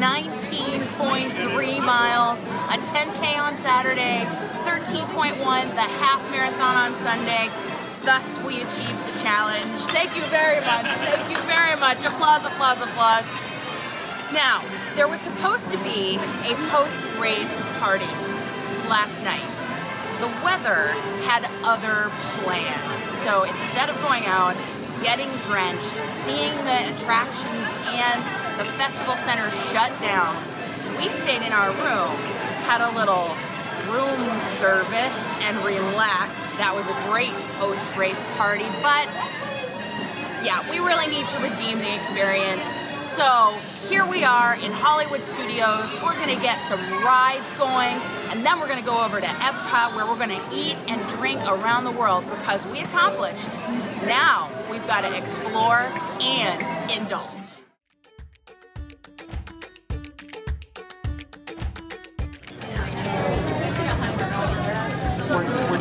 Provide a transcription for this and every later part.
19.3 miles, a 10K on Saturday, 13.1 the half marathon on Sunday. Thus, we achieved the challenge. Thank you very much. Thank you very much. Applause, applause, applause. Now, there was supposed to be a post race party last night. The weather had other plans. So instead of going out, getting drenched, seeing the attractions and the festival center shut down, we stayed in our room, had a little room service and relaxed. That was a great post race party, but yeah, we really need to redeem the experience. So here we are in Hollywood Studios. We're gonna get some rides going, and then we're gonna go over to Epcot where we're gonna eat and drink around the world because we accomplished. Now we've got to explore and indulge.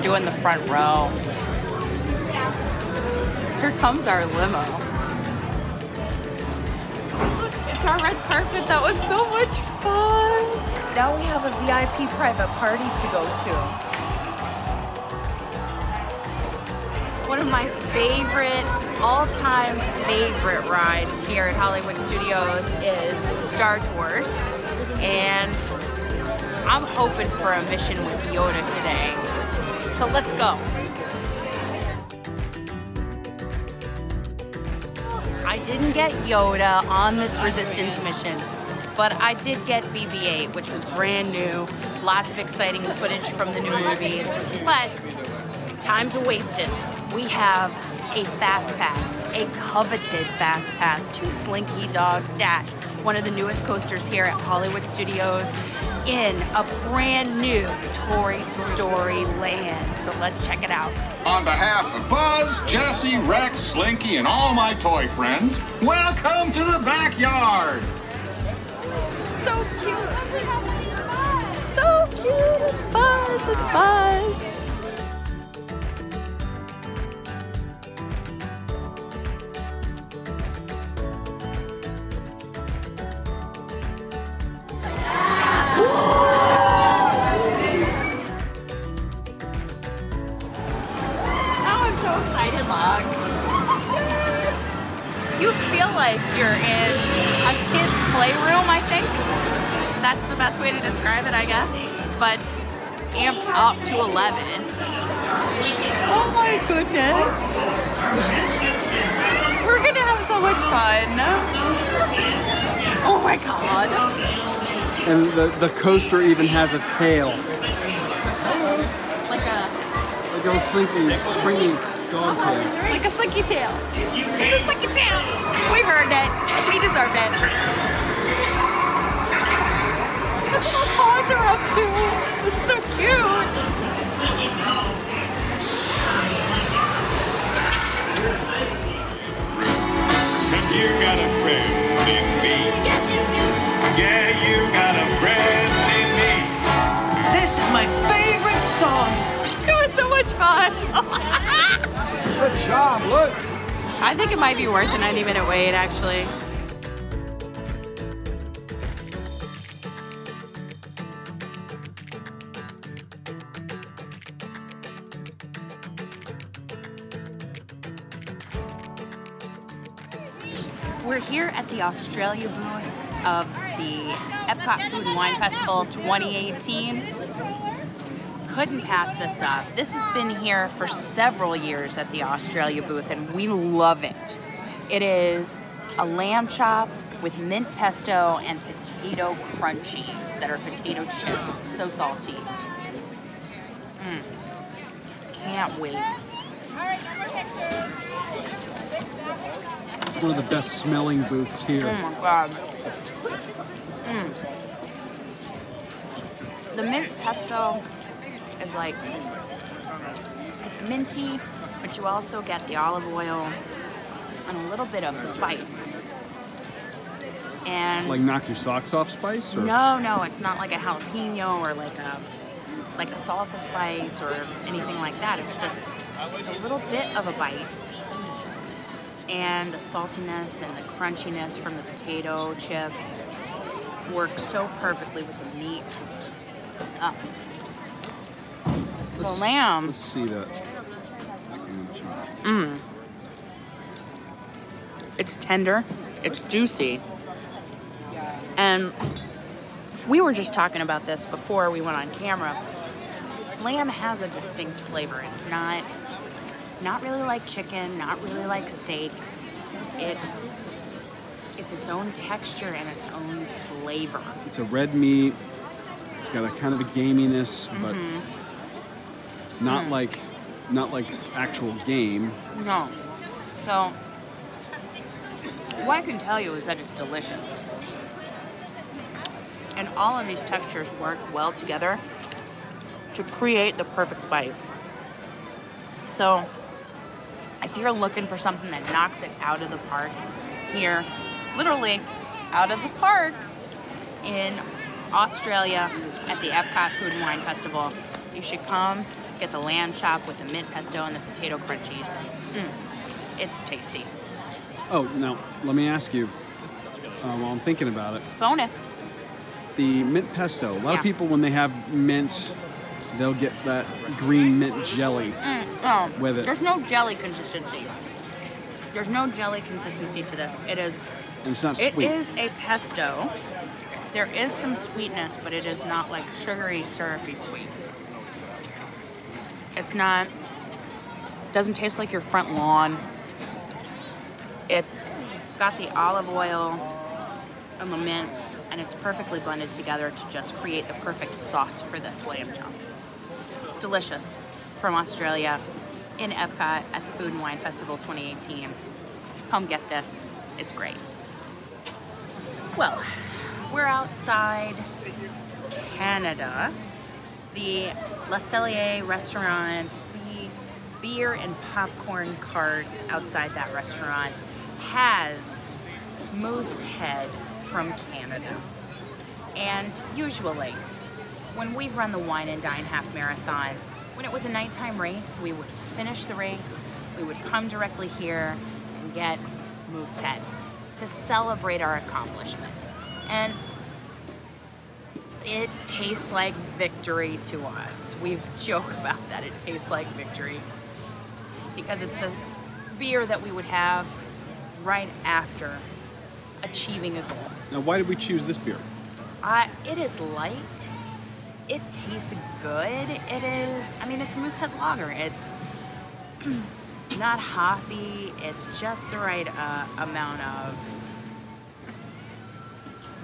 Doing the front row. Here comes our limo. It's our red carpet. That was so much fun. Now we have a VIP private party to go to. One of my favorite, all-time favorite rides here at Hollywood Studios is Star Tours. And I'm hoping for a mission with Yoda today. So let's go. I didn't get Yoda on this resistance mission, but I did get BB 8, which was brand new. Lots of exciting footage from the new movies. But time's a wasted. We have a Fast Pass, a coveted Fast Pass to Slinky Dog Dash, one of the newest coasters here at Hollywood Studios in a brand new Toy Story land. So let's check it out. On behalf of Buzz, Jesse, Rex, Slinky, and all my toy friends, welcome to the backyard! So cute. So cute. It's Buzz. It's Buzz. You feel like you're in a kid's playroom, I think. That's the best way to describe it, I guess. But amped up to 11. Oh my goodness. We're gonna have so much fun. Oh my god. And the, the coaster even has a tail. Like a Like a slinky, springy dog tail. like a slinky tail. It's a slinky tail. We earned it. We deserved it. The paws are up to. It's so cute. You got a friend in me. Yes, you do. Yeah, you got Good job, look. I think it might be worth a 90 minute wait, actually. We're here at the Australia booth of the Epcot Food and Wine Festival 2018 couldn't pass this up. This has been here for several years at the Australia booth, and we love it. It is a lamb chop with mint pesto and potato crunchies that are potato chips. So salty. Mm. Can't wait. It's one of the best smelling booths here. Oh my god. Mm. The mint pesto is like it's minty, but you also get the olive oil and a little bit of spice. And Like knock your socks off spice? Or? no, no, it's not like a jalapeno or like a like a salsa spice or anything like that. It's just it's a little bit of a bite. And the saltiness and the crunchiness from the potato chips. work so perfectly with the meat. The Let's- lamb. Let's see that. Mmm. It's tender, it's juicy. And we were just talking about this before we went on camera. Lamb has a distinct flavor. It's not not really like chicken, not really like steak. It's it's its own texture and its own flavor. It's a red meat. It's got a kind of a gaminess, but Mm-hmm. Not Mm. like not like actual game. No. So what I can tell you is that it's delicious. And all of these textures work well together to create the perfect bite. So if you're looking for something that knocks it out of the park here, literally out of the park in Australia at the Epcot Food and Wine Festival, you should come get the lamb chop with the mint pesto and the potato crunchies. Mm, it's tasty. Oh, now let me ask you. Uh, while I'm thinking about it, Bonus. the mint pesto. A lot Yeah. of people, when they have mint, they'll get that green mint jelly. Oh, With it. there's no jelly consistency. There's no jelly consistency to this. It is And it's not sweet. is a pesto. There is some sweetness, but it is not like sugary, syrupy sweet. It's not. Doesn't taste like your front lawn. It's got the olive oil and the mint, and it's perfectly blended together to just create the perfect sauce for this lamb chop. It's delicious from Australia in Epcot at the Food and Wine Festival 2018. Come get this. It's great. Well, we're outside Canada. The La Cellier restaurant, the beer and popcorn cart outside that restaurant has Moosehead from Canada. And usually, when we've run the Wine and Dine Half Marathon, when it was a nighttime race, we would finish the race, we would come directly here and get Moosehead to celebrate our accomplishment. And it tastes like victory to us. We joke about that. It tastes like victory because it's the beer that we would have right after achieving a goal. now, why did we choose this beer? Uh, it is light. It tastes good. It is. I mean, it's Moosehead Lager. It's not hoppy. It's just the right uh, amount of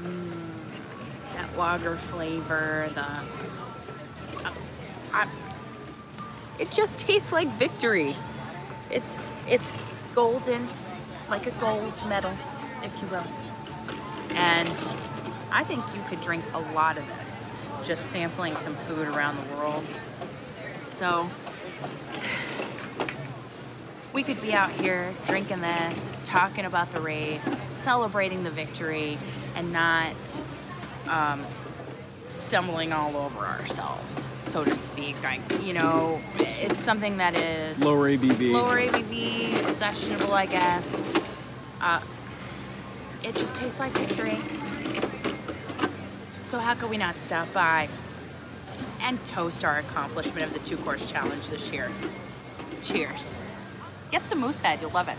mm, that lager flavor. The uh, I, it just tastes like victory. It's it's golden, like a gold medal, if you will. And I think you could drink a lot of this just sampling some food around the world. So we could be out here drinking this, talking about the race, celebrating the victory, and not um, stumbling all over ourselves, so to speak. I, you know, it's something that is Lower ABV. lower ABV, sessionable, I guess. Uh, it just tastes like victory. So how could we not stop by and toast our accomplishment of the two course challenge this year? Cheers. Get some Moosehead, you'll love it.